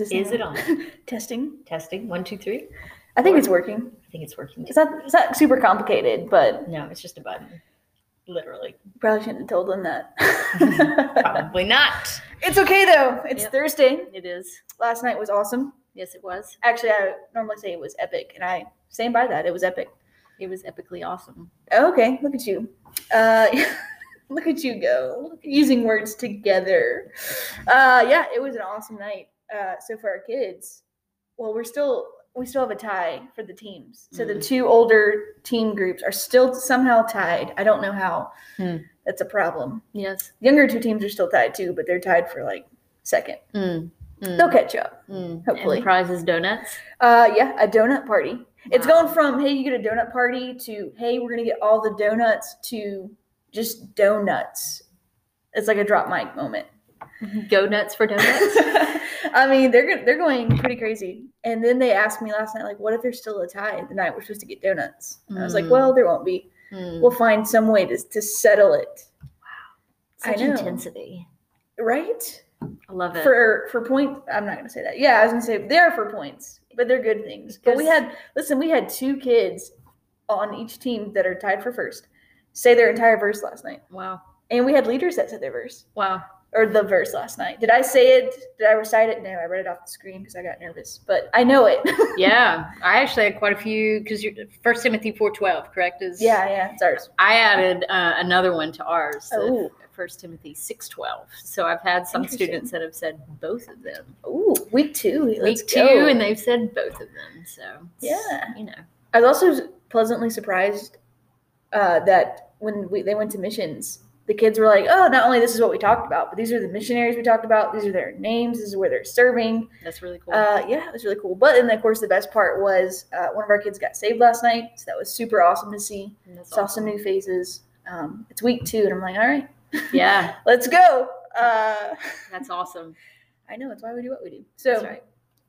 Is this Is it on? testing? Testing. One, two, three. I think it's working. I think it's working. It's not. It's not super complicated, but No, it's just a button. Literally. probably shouldn't have told them that. Probably not. it's okay though. It's Yep. Thursday. It is. Last night was awesome. Yes, it was. Actually, I normally say it was epic, and I stand by that. It was epic. It was epically awesome. Okay, look at you. Uh, look at you go. Using words together. Uh, yeah, it was an awesome night. Uh, so for our kids, well, we're still we still have a tie for the teams. So the Mm. two older team groups are still somehow tied. I don't know how. Hmm. That's a problem. Yes. Younger two teams are still tied too, but they're tied for like second. Mm. Mm. They'll catch up. Mm. hopefully. And the prize is donuts. Uh, yeah, a donut party. It's going from hey, you get a donut party to hey, we're gonna get all the donuts to just donuts. It's like a drop mic moment. Go nuts for donuts. I mean, they're they're going pretty crazy. And then they asked me last night, like, what if there's still a tie the night we're supposed to get donuts? And I was like, Mm. well, there won't be. Mm. We'll find some way to to settle it, I Such know. intensity. right? I love it. For for point, I'm not gonna say that. Yeah, I was gonna say they are for points, but they're good things. But we had listen, we had two kids on each team that are tied for first say their entire verse last night, wow. and we had leaders that said their verse Wow. Or the verse last night. Did I say it? Did I recite it? No, I read it off the screen because I got nervous, but I know it. Yeah, I actually had quite a few because First Timothy four twelve, correct? Is yeah, yeah, it's ours. I added uh, another one to ours. Oh. First Timothy six twelve. So I've had some students that have said both of them. Ooh, week two. Let's Week two, go. and they've said both of them. So Yeah. you know, I was also pleasantly surprised uh, that when we, they went to missions, the kids were like, "Oh, not only this is what we talked about, but these are the missionaries we talked about. These are their names. This is where they're serving." that's really cool. Uh, yeah, it was really cool. But and of course, the best part was uh, one of our kids got saved last night, so that was super awesome to see. That's Saw awesome. some new faces. Um, it's week two, and I'm like, "All right, Yeah, let's go." Uh, that's awesome. I know That's why we do what we do. So right.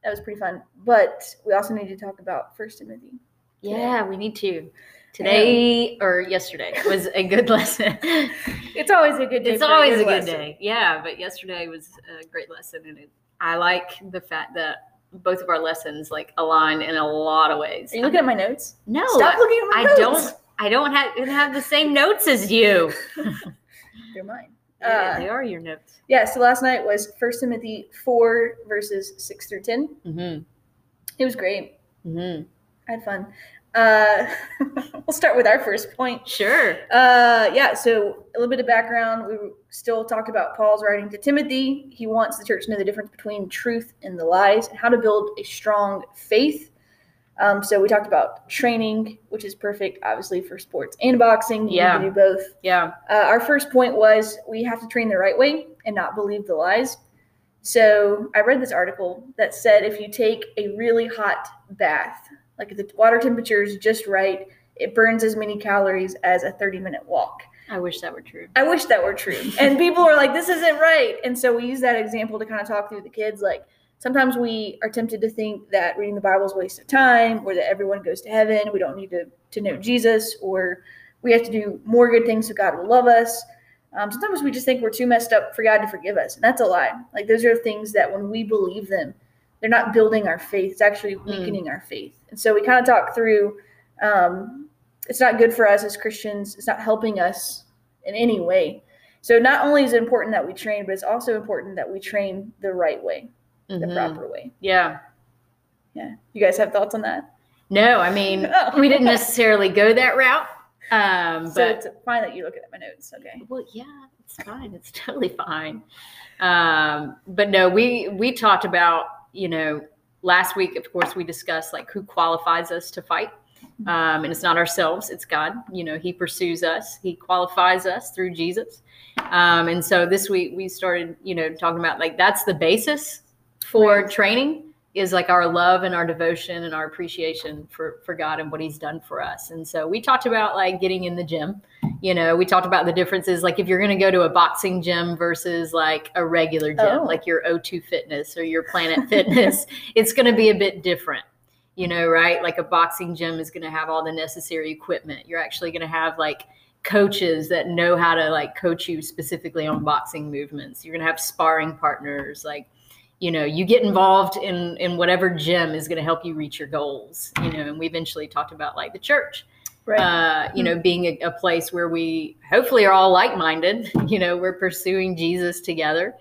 that was pretty fun. But we also need to talk about First Timothy. Yeah, we need to. Today or yesterday was a good lesson. It's always a good day. it's always a good lesson. day. Yeah, but yesterday was a great lesson, and it, I like the fact that both of our lessons like align in a lot of ways. Are you looking at my notes? No, Stop looking at my I notes. don't. I don't have have the same notes as you. They're mine. yeah, Uh, they are your notes. Yeah, so last night was First Timothy 4, verses 6 through 10. Mm-hmm. It was great. Mm-hmm. I had fun. Uh, we'll start with our first point. Sure. Uh, yeah, so a little bit of background. We still talk about Paul's writing to Timothy. He wants the church to know the difference between truth and the lies and how to build a strong faith. Um, so we talked about training, which is perfect, obviously, for sports and boxing. You Yeah. to do both. Yeah. Uh, our first point was we have to train the right way and not believe the lies. So I read this article that said if you take a really hot bath, like if the water temperature is just right, it burns as many calories as a 30 minute walk. I wish that were true. I wish that were true. And people are like, this isn't right. And so we use that example to kind of talk through the kids. Like sometimes we are tempted to think that reading the Bible is a waste of time or that everyone goes to heaven. We don't need to, to know Jesus or we have to do more good things so God will love us. Um, sometimes we just think we're too messed up for God to forgive us. And that's a lie. Like those are things that when we believe them, they're not building our faith. It's actually weakening our faith. And so we kind of talk through um, it's not good for us as Christians. It's not helping us in any way. So not only is it important that we train, but it's also important that we train the right way, the Mhm. proper way. Yeah. Yeah. You guys have thoughts on that? No, I mean Oh. we didn't necessarily go that route. Um, So but it's fine that you look at my notes. Okay. Well, yeah, it's fine. It's totally fine. Um, but no, we we talked about you know last week. Of course, we discussed like who qualifies us to fight, um, and it's not ourselves; it's God. You know, He pursues us. He qualifies us through Jesus. Um, and so this week we started, you know, talking about like that's the basis for Right. training is like our love and our devotion and our appreciation for for God and what He's done for us. And so we talked about like getting in the gym you know we talked about the differences like if you're going to go to a boxing gym versus like a regular gym Oh. like your o2 fitness or your planet fitness it's going to be a bit different you know right like a boxing gym is going to have all the necessary equipment you're actually going to have like coaches that know how to like coach you specifically on boxing movements you're going to have sparring partners like you know you get involved in in whatever gym is going to help you reach your goals you know and we eventually talked about like the church Right. uh, you know, being a, a place where we hopefully are all like minded. You know, we're pursuing Jesus together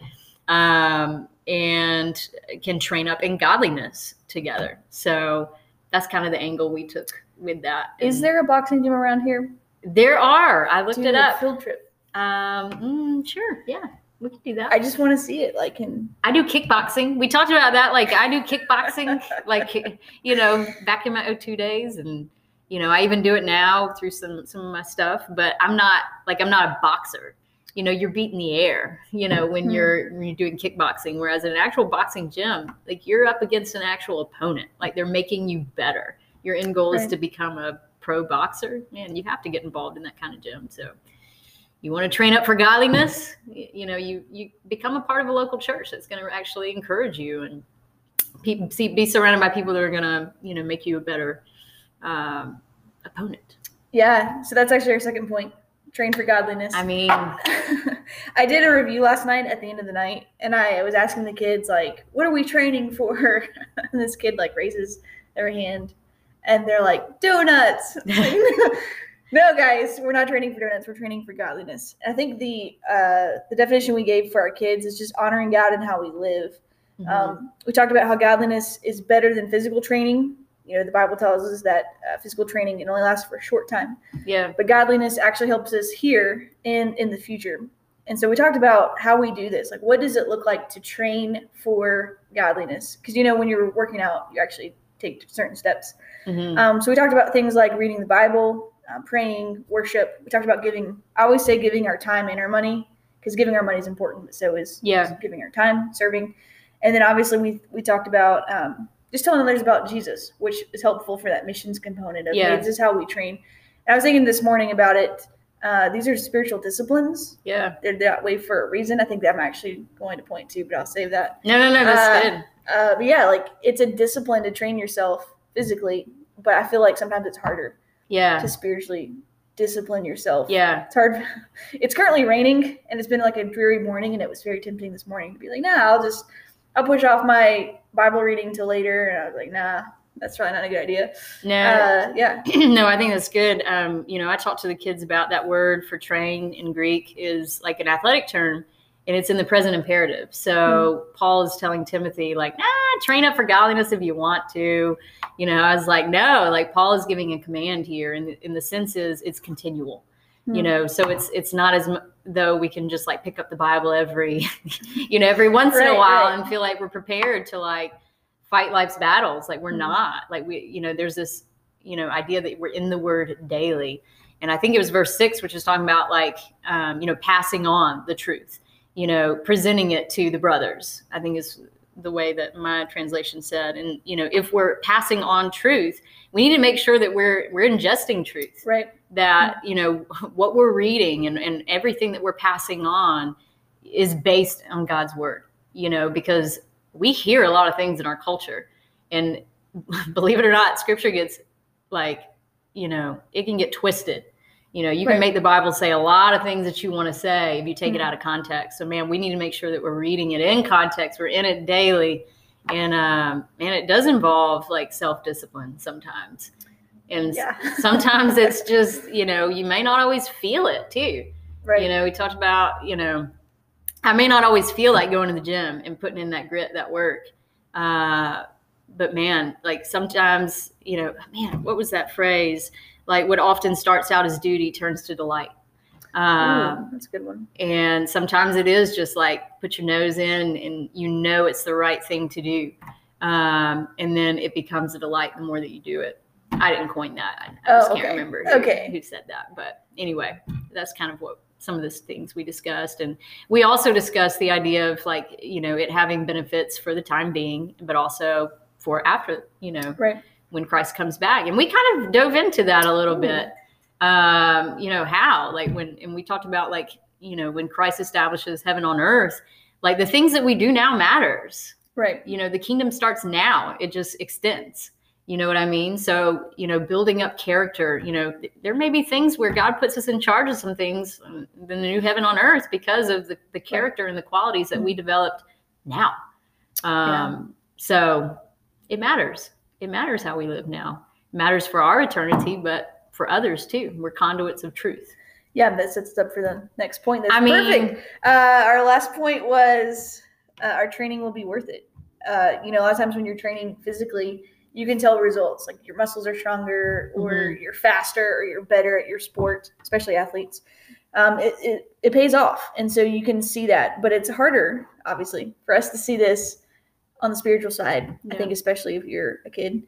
um, and can train up in godliness together. So that's kind of the angle we took with that. Is And there a boxing gym around here? There are. I looked Dude, it up. Field trip. Um, mm, sure. Yeah, we can do that. I just want to see it. Like, in I do kickboxing. We talked about that. Like I do kickboxing, like you know, back in my O2 days, and you know, I even do it now through some some of my stuff. But I'm not like I'm not a boxer. You know, you're beating the air. You know, when Mhm. you're when you're doing kickboxing, whereas in an actual boxing gym, like you're up against an actual opponent. Like they're making you better. Your end goal is to become a pro boxer, and you have to get involved in that kind of gym. So you want to train up for godliness you know you you become a part of a local church that's going to actually encourage you and people see, be surrounded by people that are going to you know make you a better um, opponent yeah. So that's actually our second point. Train for godliness. i mean I did a review last night at the end of the night, and I was asking the kids like, "What are we training for?" and this kid like raises their hand, and they're like, "Donuts." no, guys, we're not training for donuts. We're training for godliness. I think the uh, the definition we gave for our kids is just honoring God and how we live. Mm-hmm. Um, we talked about how godliness is better than physical training. You know, the Bible tells us that uh, physical training it only lasts for a short time yeah but godliness actually helps us here and in the future and so we talked about how we do this like what does it look like to train for godliness because you know when you're working out you actually take certain steps Mhm. um, so we talked about things like reading the bible uh, praying worship. We talked about giving i always say giving our time and our money because giving our money is important but so is Yeah. giving our time serving. And then obviously we we talked about um, just telling others about jesus which is helpful for that missions component of Yeah. this is how we train. And i was thinking this morning about it uh, these are spiritual disciplines. Yeah. They're that way for a reason. I think that i'm actually going to point to but i'll save that. No no no that's Uh, good. uh, but yeah like it's a discipline to train yourself physically but i feel like sometimes it's harder yeah. to spiritually discipline yourself. Yeah. It's hard. It's currently raining and it's been like a dreary morning and it was very tempting this morning to be like nah i'll just i'll push off my bible reading till later. And i was like nah that's probably not a good idea. No. Uh, yeah. No, I think that's good. Um, you know, I talked to the kids about that word for train in Greek is like an athletic term, and it's in the present imperative. So Paul is telling Timothy, like, nah, train up for godliness if you want to. You know, I was like, no, like Paul is giving a command here, and in the sense is it's continual. You Hmm. know, so it's it's not as m- though we can just like pick up the Bible every, you know, every once in a while right. and feel like we're prepared to like fight life's battles. Like we're Mhm. not. Like we, you know, there's this you know idea that we're in the word daily and i think it was verse six which is talking about like um, you know passing on the truth you know presenting it to the brothers i think is the way that my translation said. And you know if we're passing on truth we need to make sure that we're we're ingesting truth. Right. That mm-hmm. you know what we're reading and, and everything that we're passing on is based on god's word you know because we hear a lot of things in our culture. And believe it or not scripture gets like you know it can get twisted you know you can make the bible say a lot of things that you want to say if you take it Mhm. out of context. So man we need to make sure that we're reading it in context. We're in it daily and um and it does involve like self-discipline sometimes. And yeah. sometimes it's just you know you may not always feel it too. Right. you know we talked about you know i may not always feel like going to the gym and putting in that grit that work. Uh but man like sometimes you know man what was that phrase? Like what often starts out as duty turns to delight. Um Ooh, that's a good one. and sometimes it is just like put your nose in and you know it's the right thing to do. Um, and then it becomes a delight the more that you do it. I didn't coin that. I, I just Oh, can't okay. remember who, Okay. who said that. But anyway that's kind of what some of the things we discussed. And we also discussed the idea of like you know it having benefits for the time being but also for after you know right when Christ comes back. And we kind of dove into that a little Ooh. bit. Um, you know, how, like when, and we talked about like, you know, when Christ establishes heaven on earth, like the things that we do now matters. right You know, the kingdom starts now, it just extends. You know what I mean? So, you know, building up character, you know, th- there may be things where God puts us in charge of some things um, in the new heaven on earth because of the, the character and the qualities that we developed now. Um, So it matters. It matters how we live now. It matters for our eternity, but for others too. We're conduits of truth. Yeah, that sets us up for the next point. That's I mean- perfect. Uh, our last point was uh, our training will be worth it. Uh, you know, a lot of times when you're training physically, you can tell results like your muscles are stronger, or Mhm. you're faster, or you're better at your sport, especially athletes. Um, it, it, it pays off. And so you can see that. But it's harder, obviously, for us to see this on the spiritual side. I think, especially if you're a kid.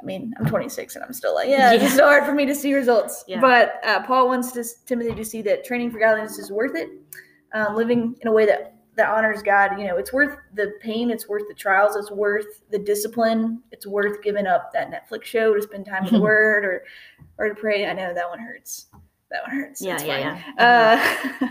I mean, I'm 26 and I'm still like, yeah, it's so hard for me to see results. Yeah. But uh, Paul wants to, Timothy to see that training for godliness is worth it. Um, living in a way that that honors God, you know, it's worth the pain, it's worth the trials, it's worth the discipline, it's worth giving up that Netflix show to spend time with the Word or or to pray. I know that one hurts. That one hurts. Yeah, It's yeah, fine. yeah.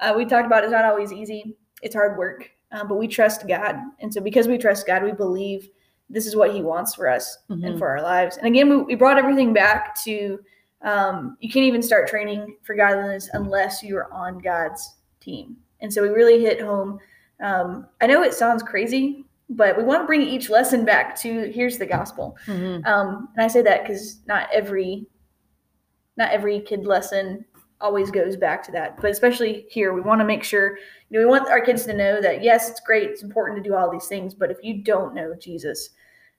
Uh, uh, we talked about it's not always easy. It's hard work, um, but we trust God, and so because we trust God, we believe this is what He wants for us and Mhm. for our lives. And again, we, we brought everything back to um, you can't even start training for godliness unless you are on God's team. And so we really hit home. Um, I know it sounds crazy, but we want to bring each lesson back to here's the gospel. Mhm. Um, and I say that because not every not every kid lesson always goes back to that. But especially here, we want to make sure you know we want our kids to know that yes, it's great, it's important to do all these things, but if you don't know Jesus,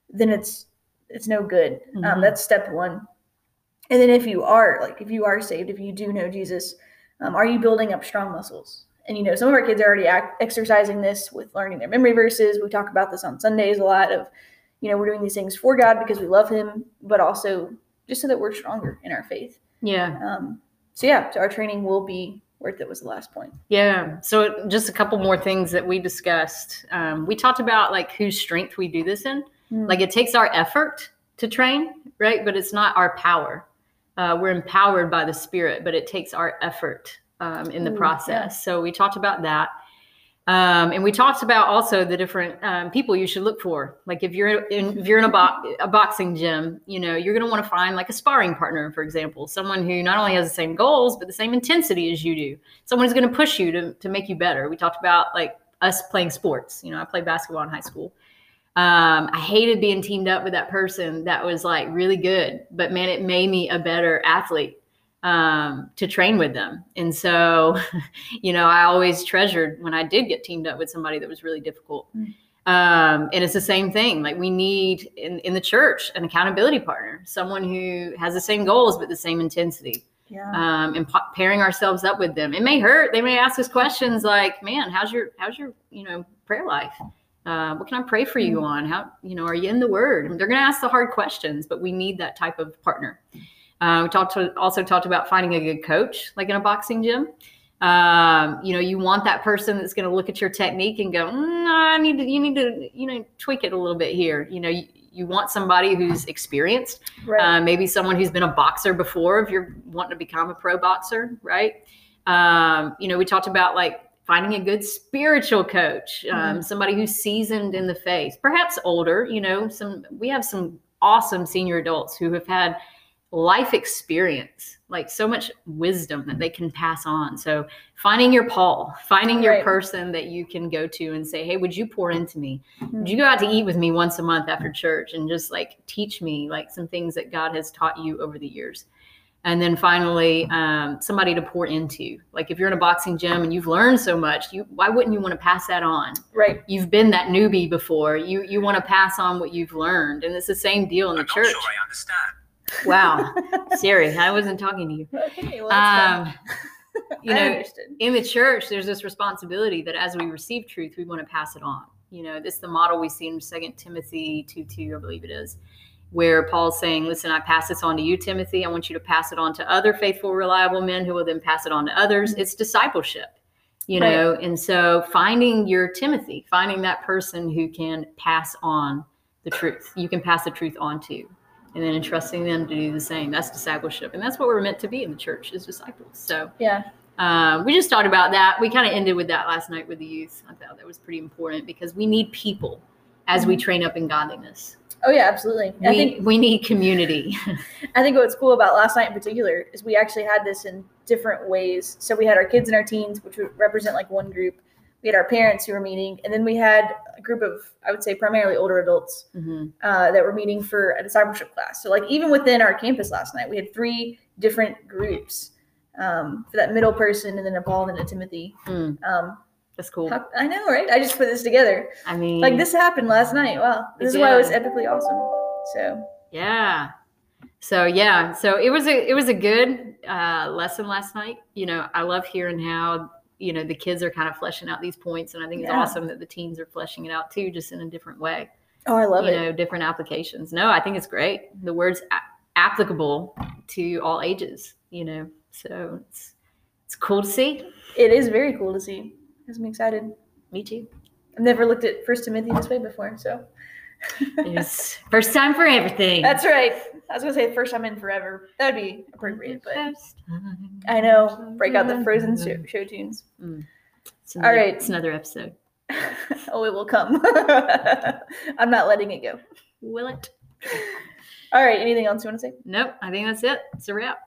then it's it's no good. Um, Mhm. that's step one. And then if you are like if you are saved, if you do know Jesus, um, are you building up strong muscles? And you know, some of our kids are already act- exercising this with learning their memory verses. We talk about this on Sundays a lot of, you know, we're doing these things for God because we love Him, but also just so that we're stronger in our faith. Yeah. Um, so yeah, so our training will be worth it. Was the last point. Yeah. So just a couple more things that we discussed. Um, we talked about like whose strength we do this in. Mm. Like it takes our effort to train, right? But it's not our power. Uh, we're empowered by the Spirit, but it takes our effort um, in the Ooh, process. yeah. So we talked about that. Um, and we talked about also the different um, people you should look for. Like if you're in, if you're in a, bo- a boxing gym, you know you're going to want to find like a sparring partner, for example, someone who not only has the same goals but the same intensity as you do. Someone who's going to push you to to make you better. We talked about like us playing sports. You know, I played basketball in high school. Um, I hated being teamed up with that person that was like really good, but man, it made me a better athlete um, to train with them. And so, you know, I always treasured when I did get teamed up with somebody that was really difficult. Mm. Um, and it's the same thing. Like we need in, in the church an accountability partner, someone who has the same goals but the same intensity. Yeah. Um, and pa- pairing ourselves up with them. It may hurt. They may ask us questions like, "Man, how's your how's your you know prayer life? Uh, what can I pray for you on? How you know are you in the Word?" They're going to ask the hard questions, but we need that type of partner. Uh, we talked to, also talked about finding a good coach, like in a boxing gym. Um, you know, you want that person that's going to look at your technique and go, mm, "I need to, you need to, you know, tweak it a little bit here." You know, you, you want somebody who's experienced, right. uh, maybe someone who's been a boxer before if you're wanting to become a pro boxer, right? Um, you know, we talked about like finding a good spiritual coach, um, somebody who's seasoned in the faith, perhaps older. You know, some we have some awesome senior adults who have had life experience, like so much wisdom that they can pass on. So finding your Paul, finding your Right. person that you can go to and say, Hey, would you pour into me? Mhm. Would you go out to eat with me once a month after church and just like teach me like some things that God has taught you over the years? And then finally, um, somebody to pour into. Like if you're in a boxing gym and you've learned so much, you why wouldn't you want to pass that on? right. You've been that newbie before. You you want to pass on what you've learned, and it's the same deal in the I'm church. not sure I understand. Wow, Siri, I wasn't talking to you. Okay. Well, Um, you know, in the church there's this responsibility that as we receive truth we want to pass it on. You know this is the model we see in second timothy 2 2 i believe it is where paul's saying listen i pass this on to you timothy. I want you to pass it on to other faithful reliable men who will then pass it on to others. Mhm. it's discipleship you know and so finding your timothy finding that person who can pass on the truth you can pass the truth on to and then entrusting them to do the same that's discipleship and that's what we're meant to be in the church as disciples so Yeah. um, we just talked about that. We kind of ended with that last night with the youth. I thought that was pretty important because we need people as we train up in godliness. Oh yeah, absolutely. We, I think we need community. I think what's cool about last night in particular is we actually had this in different ways. So we had our kids and our teens, which would represent like one group. We had our parents who were meeting, and then we had a group of, I would say, primarily older adults hmm uh, that were meeting for a discipleship class. So, like, even within our campus last night, we had three different groups um, for that middle person, and then a Paul and a Timothy. Mm, Um, that's cool. how- I know, right? I just put this together. I mean, Like, this happened last night. Wow. This is why it was epically awesome. So, Yeah. So yeah, so it was a it was a good uh, lesson last night. You know, I love hearing how you know the kids are kind of fleshing out these points, and I think it's Yeah. awesome that the teens are fleshing it out too, just in a different way. oh, I love it. you know, different applications. No, I think it's great. The word's a- applicable to all ages. You know, so it's it's cool to see. It is very cool to see. Has me excited. Me too. I've never looked at First Timothy this way before, so It's first time for everything. that's right. I was gonna say first time in forever. That'd be appropriate, but I know. Break out the Frozen show, show tunes. Mm. Another, All right, it's another episode. oh, it will come. I'm not letting it go. Will it? All right. Anything else you want to say? Nope. I think that's it. It's a wrap.